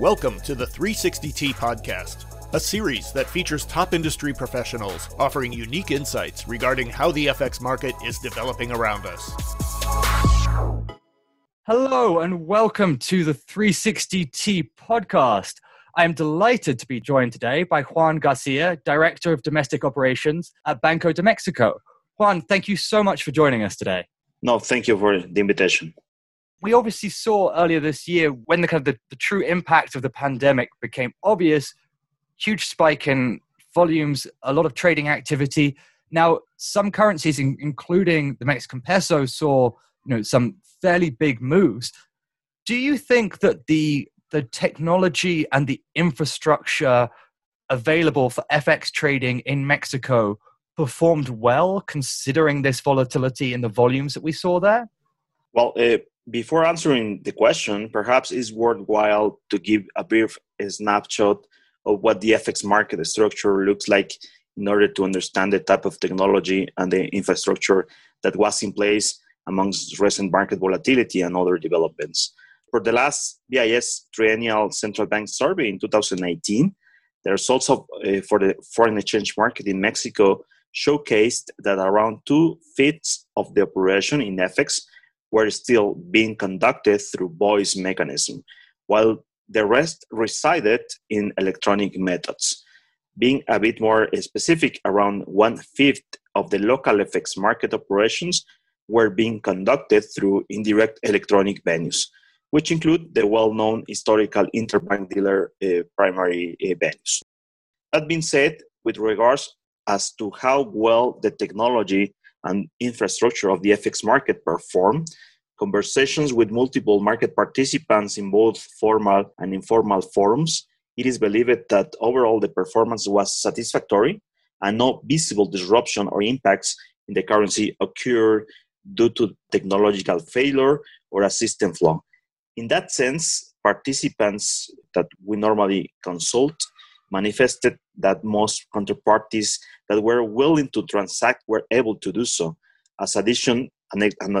Welcome to the 360T podcast, a series that features top industry professionals offering unique insights regarding how the FX market is developing around us. Hello, and welcome to the 360T podcast. I am delighted to be joined today by Juan Garcia, Director of Domestic Operations at Banco de Mexico. Juan, thank you so much for joining us today. No, thank you for the invitation we obviously saw earlier this year when the kind of the, the true impact of the pandemic became obvious huge spike in volumes a lot of trading activity. Now some currencies in, including the mexican peso saw you know some fairly big moves. Do you think that the the technology and the infrastructure available for fx trading in mexico performed well considering this volatility in the volumes that we saw there? Well uh, before answering the question, perhaps it's worthwhile to give a brief snapshot of what the FX market structure looks like in order to understand the type of technology and the infrastructure that was in place amongst recent market volatility and other developments. For the last BIS Triennial Central Bank Survey in 2018, the results of, uh, for the foreign exchange market in Mexico showcased that around two fifths of the operation in FX were still being conducted through voice mechanism, while the rest resided in electronic methods. Being a bit more specific, around one fifth of the local FX market operations were being conducted through indirect electronic venues, which include the well known historical interbank dealer uh, primary uh, venues. That being said, with regards as to how well the technology and infrastructure of the FX market perform, conversations with multiple market participants in both formal and informal forums, it is believed that overall the performance was satisfactory and no visible disruption or impacts in the currency occurred due to technological failure or a system flaw. In that sense, participants that we normally consult manifested that most counterparties that were willing to transact were able to do so. As addition,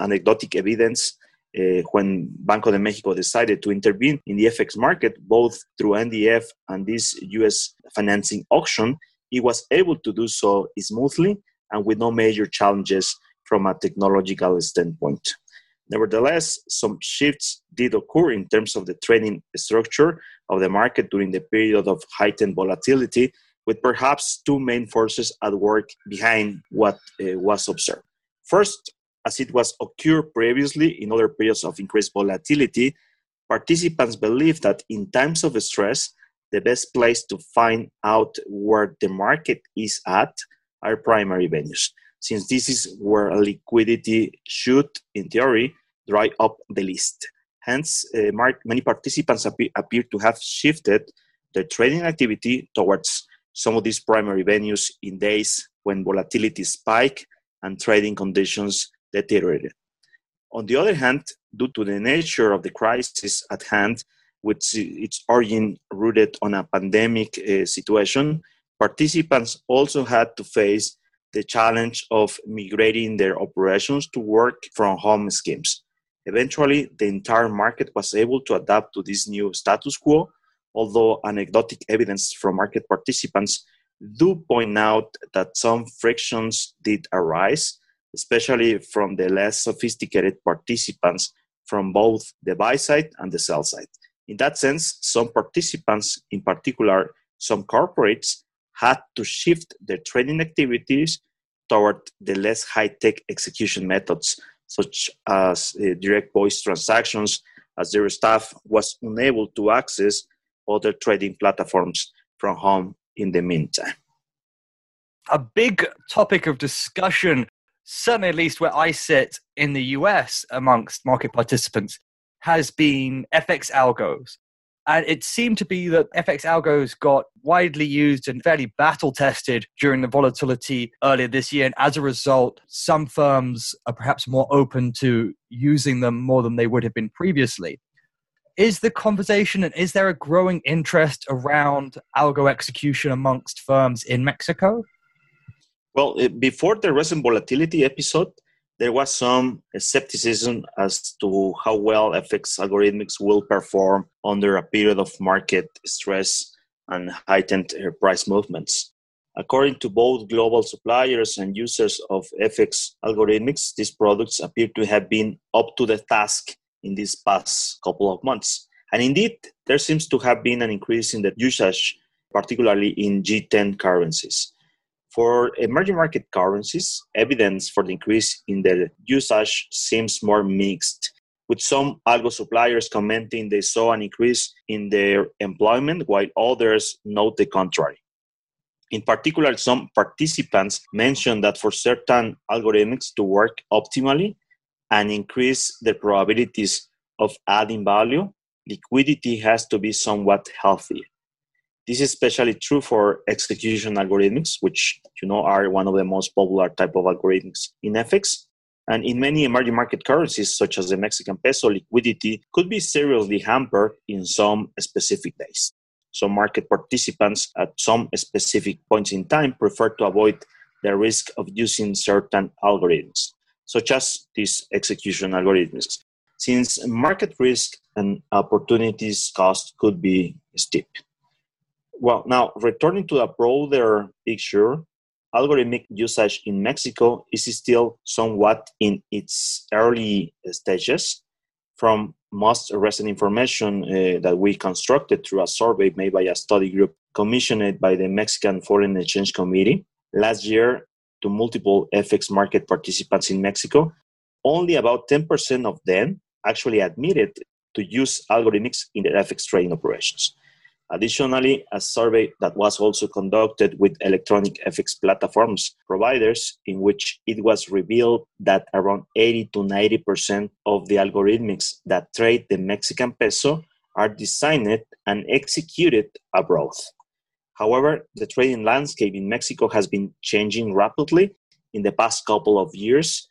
anecdotic evidence uh, when Banco de Mexico decided to intervene in the FX market, both through NDF and this US financing auction, it was able to do so smoothly and with no major challenges from a technological standpoint. Nevertheless, some shifts did occur in terms of the trading structure of the market during the period of heightened volatility, with perhaps two main forces at work behind what uh, was observed. First, as it was occurred previously in other periods of increased volatility, participants believe that in times of stress, the best place to find out where the market is at are primary venues, since this is where liquidity should, in theory, dry up the list. Hence, uh, many participants appear, appear to have shifted their trading activity towards some of these primary venues in days when volatility spike and trading conditions deteriorated. On the other hand, due to the nature of the crisis at hand, with its origin rooted on a pandemic uh, situation, participants also had to face the challenge of migrating their operations to work from home schemes. Eventually, the entire market was able to adapt to this new status quo, although anecdotic evidence from market participants do point out that some frictions did arise especially from the less sophisticated participants from both the buy side and the sell side. In that sense, some participants, in particular some corporates, had to shift their trading activities toward the less high tech execution methods, such as uh, direct voice transactions, as their staff was unable to access other trading platforms from home in the meantime. A big topic of discussion certainly at least where I sit in the US amongst market participants, has been FX algos. And it seemed to be that FX algos got widely used and fairly battle tested during the volatility earlier this year. And as a result, some firms are perhaps more open to using them more than they would have been previously. Is the conversation and is there a growing interest around algo execution amongst firms in Mexico? Well, eh, before the recent volatility episode, there was some skepticism as to how well FX algorithmics will perform under a period of market stress and heightened price movements. According to both global suppliers and users of FX algorithmics, these products appear to have been up to the task in these past couple of months. And indeed, there seems to have been an increase in the usage, particularly in G10 currencies. For emerging market currencies, evidence for the increase in their usage seems more mixed, with some algo suppliers commenting they saw an increase in their employment, while others note the contrary. In particular, some participants mentioned that for certain algorithms to work optimally and increase the probabilities of adding value, liquidity has to be somewhat healthy. This is especially true for execution algorithms, which you know are one of the most popular type of algorithms in FX. And in many emerging market currencies, such as the Mexican peso, liquidity could be seriously hampered in some specific days. So market participants at some specific points in time prefer to avoid the risk of using certain algorithms, such as these execution algorithms, since market risk and opportunities cost could be steep. Well, now returning to a broader picture, algorithmic usage in Mexico is still somewhat in its early stages. From most recent information uh, that we constructed through a survey made by a study group commissioned by the Mexican Foreign Exchange Committee last year to multiple FX market participants in Mexico, only about 10% of them actually admitted to use algorithmics in their FX trading operations. Additionally, a survey that was also conducted with electronic FX platforms providers, in which it was revealed that around 80 to 90% of the algorithmics that trade the Mexican peso are designed and executed abroad. However, the trading landscape in Mexico has been changing rapidly in the past couple of years.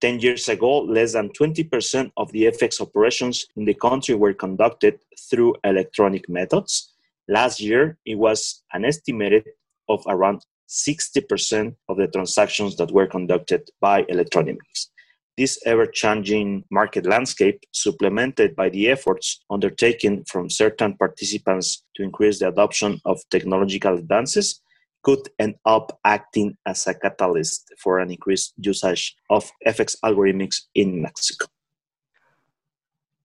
10 years ago, less than 20% of the FX operations in the country were conducted through electronic methods. Last year, it was an estimated of around 60% of the transactions that were conducted by electronic means. This ever changing market landscape, supplemented by the efforts undertaken from certain participants to increase the adoption of technological advances, could end up acting as a catalyst for an increased usage of FX algorithms in Mexico.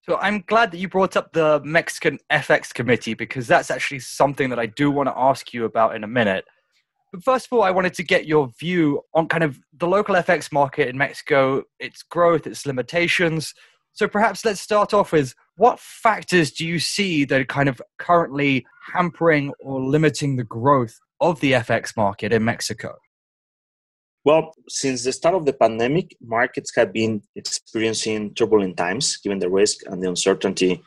So I'm glad that you brought up the Mexican FX committee because that's actually something that I do want to ask you about in a minute. But first of all, I wanted to get your view on kind of the local FX market in Mexico, its growth, its limitations. So perhaps let's start off with what factors do you see that are kind of currently hampering or limiting the growth of the FX market in Mexico? Well, since the start of the pandemic, markets have been experiencing turbulent times given the risk and the uncertainty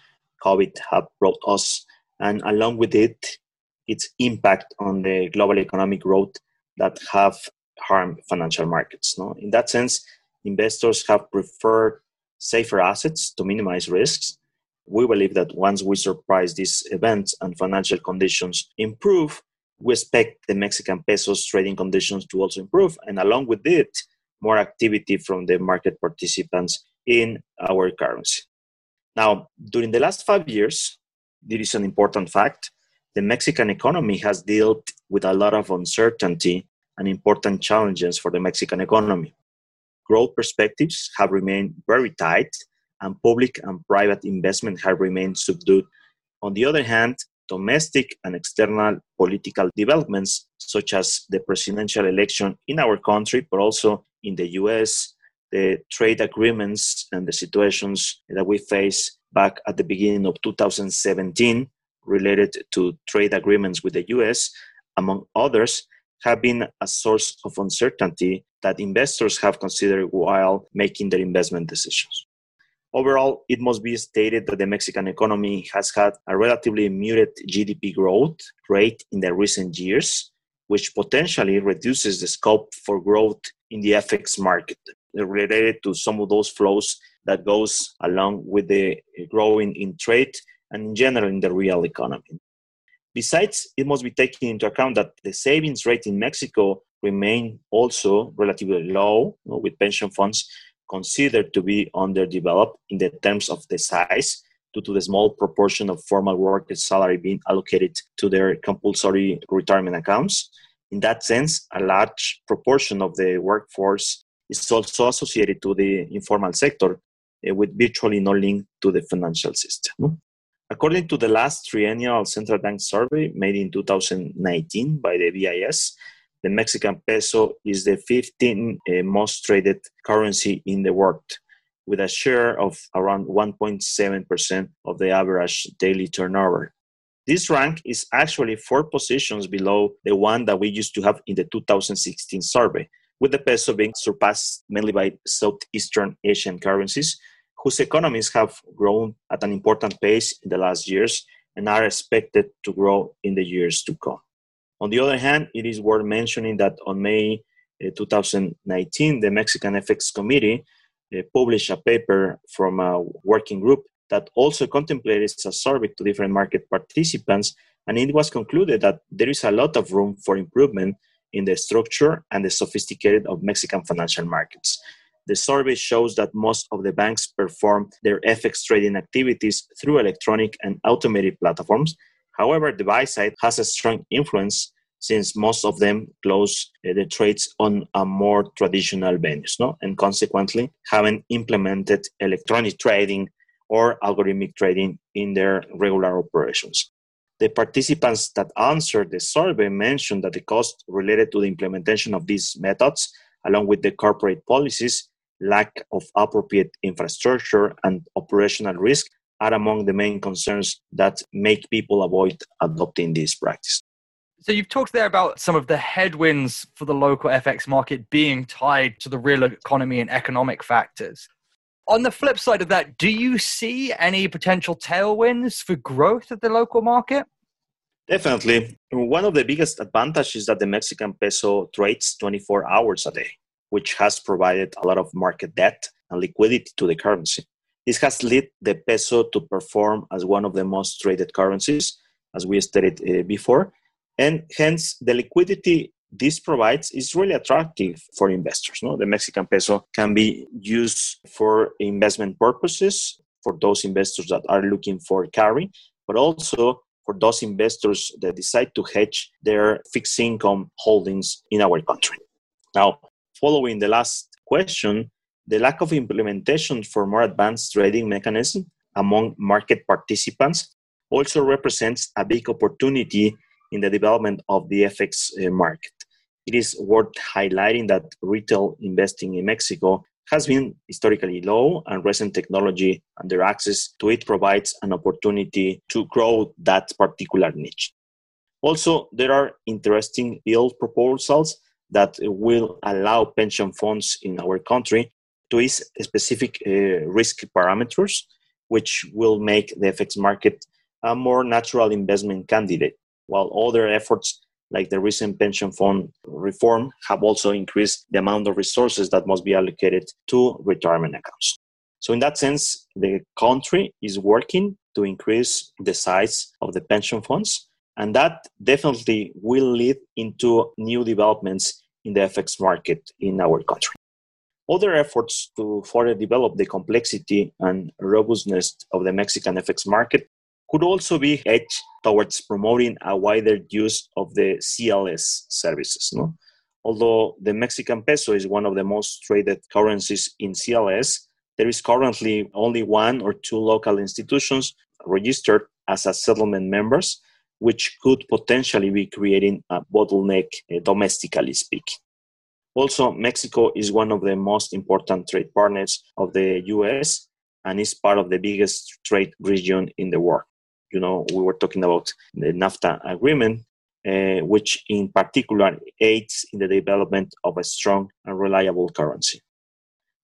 COVID have brought us, and along with it, its impact on the global economic growth that have harmed financial markets. No? In that sense, investors have preferred safer assets to minimize risks. We believe that once we surprise these events and financial conditions improve, we expect the Mexican peso's trading conditions to also improve, and along with it, more activity from the market participants in our currency. Now, during the last five years, there is an important fact. The Mexican economy has dealt with a lot of uncertainty and important challenges for the Mexican economy. Growth perspectives have remained very tight, and public and private investment have remained subdued. On the other hand, domestic and external political developments, such as the presidential election in our country, but also in the US, the trade agreements and the situations that we face back at the beginning of 2017 related to trade agreements with the US, among others, have been a source of uncertainty that investors have considered while making their investment decisions. Overall, it must be stated that the Mexican economy has had a relatively muted GDP growth rate in the recent years, which potentially reduces the scope for growth in the FX market related to some of those flows that goes along with the growing in trade and in general in the real economy. Besides, it must be taken into account that the savings rate in Mexico remain also relatively low, you know, with pension funds considered to be underdeveloped in the terms of the size due to the small proportion of formal workers' salary being allocated to their compulsory retirement accounts. In that sense, a large proportion of the workforce is also associated to the informal sector uh, with virtually no link to the financial system. According to the last triennial central bank survey made in 2019 by the BIS, the Mexican peso is the 15th uh, most traded currency in the world, with a share of around 1.7% of the average daily turnover. This rank is actually four positions below the one that we used to have in the 2016 survey, with the peso being surpassed mainly by Southeastern Asian currencies, whose economies have grown at an important pace in the last years and are expected to grow in the years to come. On the other hand, it is worth mentioning that on May uh, 2019, the Mexican FX Committee uh, published a paper from a working group that also contemplated a survey to different market participants, and it was concluded that there is a lot of room for improvement in the structure and the sophisticated of Mexican financial markets. The survey shows that most of the banks perform their FX trading activities through electronic and automated platforms, However, the buy side has a strong influence since most of them close uh, the trades on a more traditional venues, no? and consequently haven't implemented electronic trading or algorithmic trading in their regular operations. The participants that answered the survey mentioned that the cost related to the implementation of these methods, along with the corporate policies, lack of appropriate infrastructure, and operational risk, are among the main concerns that make people avoid adopting this practice. So you've talked there about some of the headwinds for the local FX market being tied to the real economy and economic factors. On the flip side of that, do you see any potential tailwinds for growth of the local market? Definitely. One of the biggest advantages is that the Mexican peso trades 24 hours a day, which has provided a lot of market debt and liquidity to the currency. This has led the peso to perform as one of the most traded currencies, as we stated uh, before, and hence the liquidity this provides is really attractive for investors. No? The Mexican peso can be used for investment purposes for those investors that are looking for carry, but also for those investors that decide to hedge their fixed income holdings in our country. Now, following the last question, the lack of implementation for more advanced trading mechanisms among market participants also represents a big opportunity in the development of the FX uh, market. It is worth highlighting that retail investing in Mexico has been historically low, and recent technology and their access to it provides an opportunity to grow that particular niche. Also, there are interesting bill proposals that will allow pension funds in our country to its specific uh, risk parameters, which will make the FX market a more natural investment candidate, while other efforts like the recent pension fund reform have also increased the amount of resources that must be allocated to retirement accounts. So, in that sense, the country is working to increase the size of the pension funds, and that definitely will lead into new developments in the FX market in our country. Other efforts to further develop the complexity and robustness of the Mexican FX market could also be edged towards promoting a wider use of the CLS services. No? Although the Mexican peso is one of the most traded currencies in CLS, there is currently only one or two local institutions registered as a settlement members, which could potentially be creating a bottleneck uh, domestically speaking. Also, Mexico is one of the most important trade partners of the US and is part of the biggest trade region in the world. You know, we were talking about the NAFTA agreement, uh, which in particular aids in the development of a strong and reliable currency.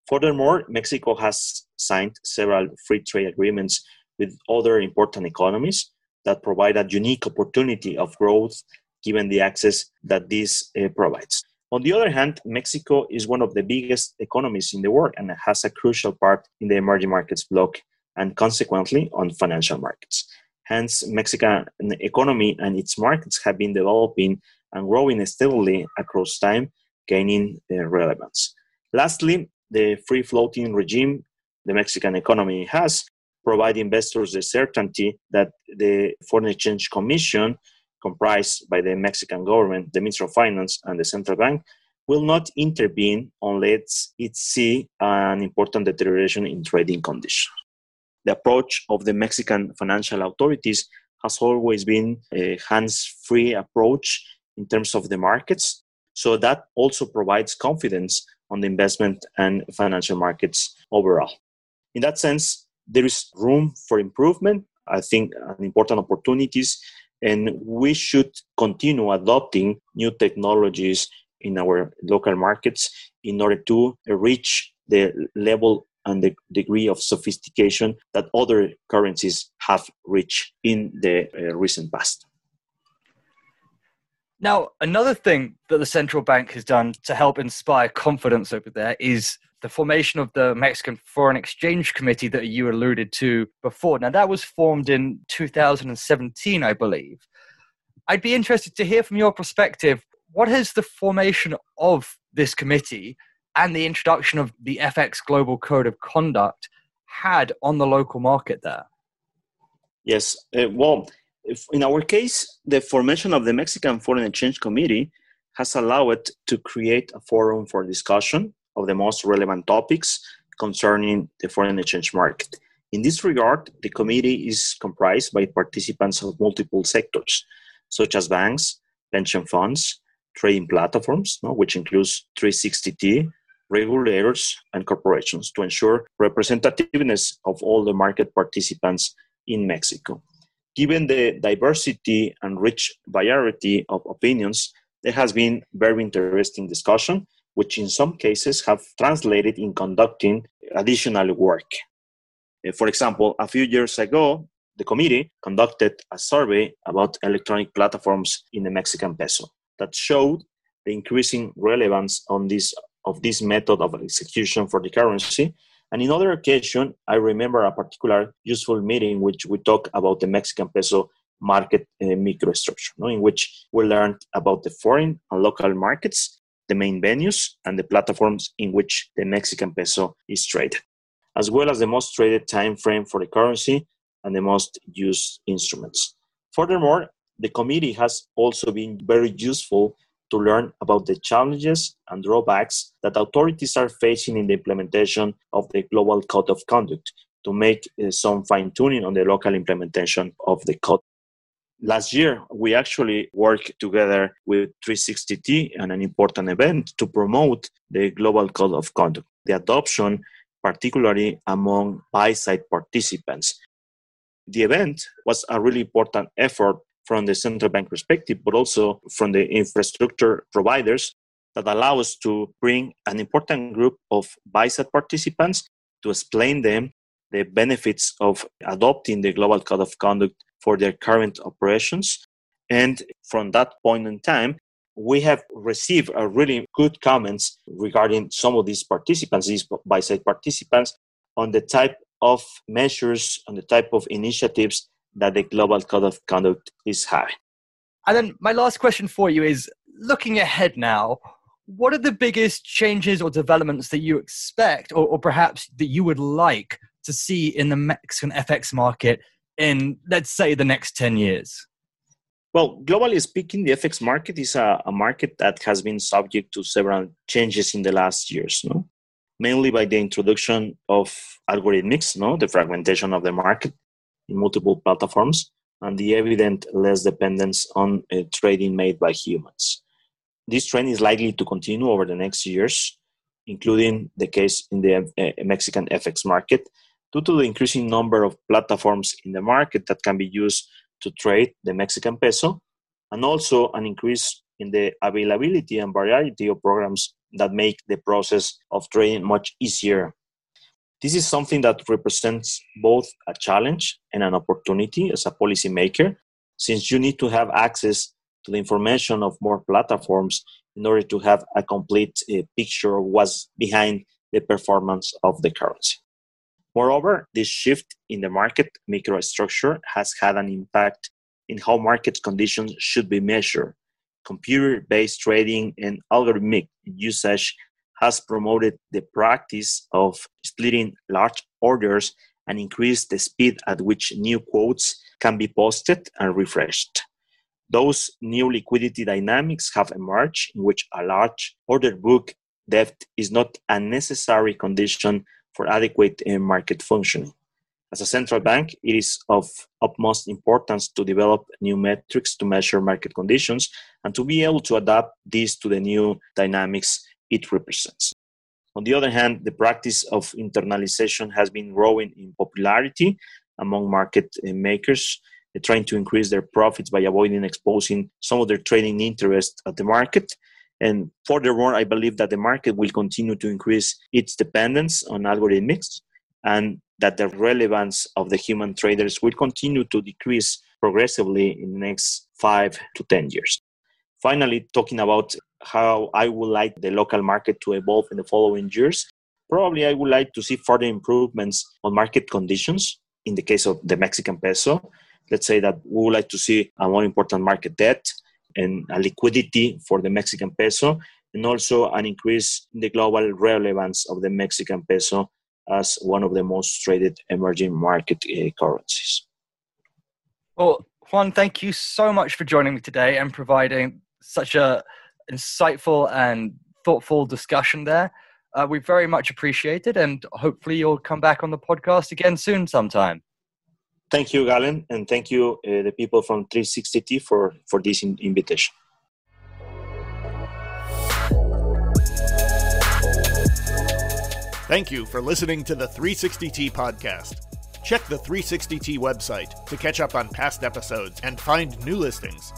Furthermore, Mexico has signed several free trade agreements with other important economies that provide a unique opportunity of growth given the access that this uh, provides. On the other hand, Mexico is one of the biggest economies in the world and has a crucial part in the emerging markets bloc and consequently on financial markets. Hence, Mexican economy and its markets have been developing and growing steadily across time, gaining uh, relevance. Lastly, the free floating regime the Mexican economy has provide investors the certainty that the Foreign Exchange Commission, comprised by the Mexican government, the Ministry of Finance, and the central bank, will not intervene unless it see an important deterioration in trading conditions. The approach of the Mexican financial authorities has always been a hands-free approach in terms of the markets. So that also provides confidence on the investment and financial markets overall. In that sense, there is room for improvement. I think an important opportunities, and we should continue adopting new technologies in our local markets in order to reach the level and the degree of sophistication that other currencies have reached in the uh, recent past. Now, another thing that the central bank has done to help inspire confidence over there is the formation of the Mexican Foreign Exchange Committee that you alluded to before. Now, that was formed in 2017, I believe. I'd be interested to hear from your perspective what has the formation of this committee and the introduction of the FX Global Code of Conduct had on the local market there? Yes, uh, well, in our case, the formation of the Mexican Foreign Exchange Committee has allowed to create a forum for discussion of the most relevant topics concerning the foreign exchange market. In this regard, the committee is comprised by participants of multiple sectors, such as banks, pension funds, trading platforms, no, which includes 360T, regulators, and corporations to ensure representativeness of all the market participants in Mexico. Given the diversity and rich variety of opinions, there has been very interesting discussion, which in some cases have translated in conducting additional work. Uh, for example, a few years ago, the committee conducted a survey about electronic platforms in the Mexican peso that showed the increasing relevance on this of this method of execution for the currency and in other occasion, I remember a particular useful meeting which we talked about the Mexican peso market uh, microstructure, no? in which we learned about the foreign and local markets, the main venues, and the platforms in which the Mexican peso is traded, as well as the most traded time frame for the currency and the most used instruments. Furthermore, the committee has also been very useful to learn about the challenges and drawbacks that authorities are facing in the implementation of the Global Code of Conduct to make uh, some fine tuning on the local implementation of the code. Last year, we actually worked together with 360T and an important event to promote the Global Code of Conduct, the adoption, particularly among buy side participants. The event was a really important effort from the central bank perspective, but also from the infrastructure providers that allow us to bring an important group of buy-side participants to explain them the benefits of adopting the global code of conduct for their current operations. And from that point in time, we have received a really good comments regarding some of these participants, these buy-side participants, on the type of measures, on the type of initiatives that the global code of conduct is having. And then my last question for you is looking ahead now, what are the biggest changes or developments that you expect or, or perhaps that you would like to see in the Mexican FX market in, let's say, the next 10 years? Well, globally speaking, the FX market is a, a, market that has been subject to several changes in the last years, no? mainly by the introduction of algorithmics, no? the fragmentation of the market, in multiple platforms and the evident less dependence on uh, trading made by humans. This trend is likely to continue over the next years, including the case in the uh, Mexican FX market, due to the increasing number of platforms in the market that can be used to trade the Mexican peso, and also an increase in the availability and variety of programs that make the process of trading much easier this is something that represents both a challenge and an opportunity as a policymaker, since you need to have access to the information of more platforms in order to have a complete uh, picture of what's behind the performance of the currency. Moreover, this shift in the market microstructure has had an impact in how market conditions should be measured, computer based trading and algorithmic usage has promoted the practice of splitting large orders and increased the speed at which new quotes can be posted and refreshed. Those new liquidity dynamics have emerged in which a large order book depth is not a necessary condition for adequate uh, market functioning. As a central bank, it is of utmost importance to develop new metrics to measure market conditions and to be able to adapt these to the new dynamics it represents. On the other hand, the practice of internalization has been growing in popularity among market uh, makers, uh, trying to increase their profits by avoiding exposing some of their trading interest at the market. And furthermore, I believe that the market will continue to increase its dependence on algorithmics and that the relevance of the human traders will continue to decrease progressively in the next five to 10 years. Finally, talking about how I would like the local market to evolve in the following years, probably I would like to see further improvements on market conditions in the case of the Mexican peso. Let's say that we would like to see a more important market debt and a liquidity for the Mexican peso, and also an increase in the global relevance of the Mexican peso as one of the most traded emerging market uh, currencies. Well, Juan, thank you so much for joining me today and providing such a insightful and thoughtful discussion there. Uh, we very much appreciate it, and hopefully you'll come back on the podcast again soon sometime. Thank you, Galen, and thank you, uh, the people from 360T, for, for this in- invitation. Thank you for listening to the 360T podcast. Check the 360T website to catch up on past episodes and find new listings.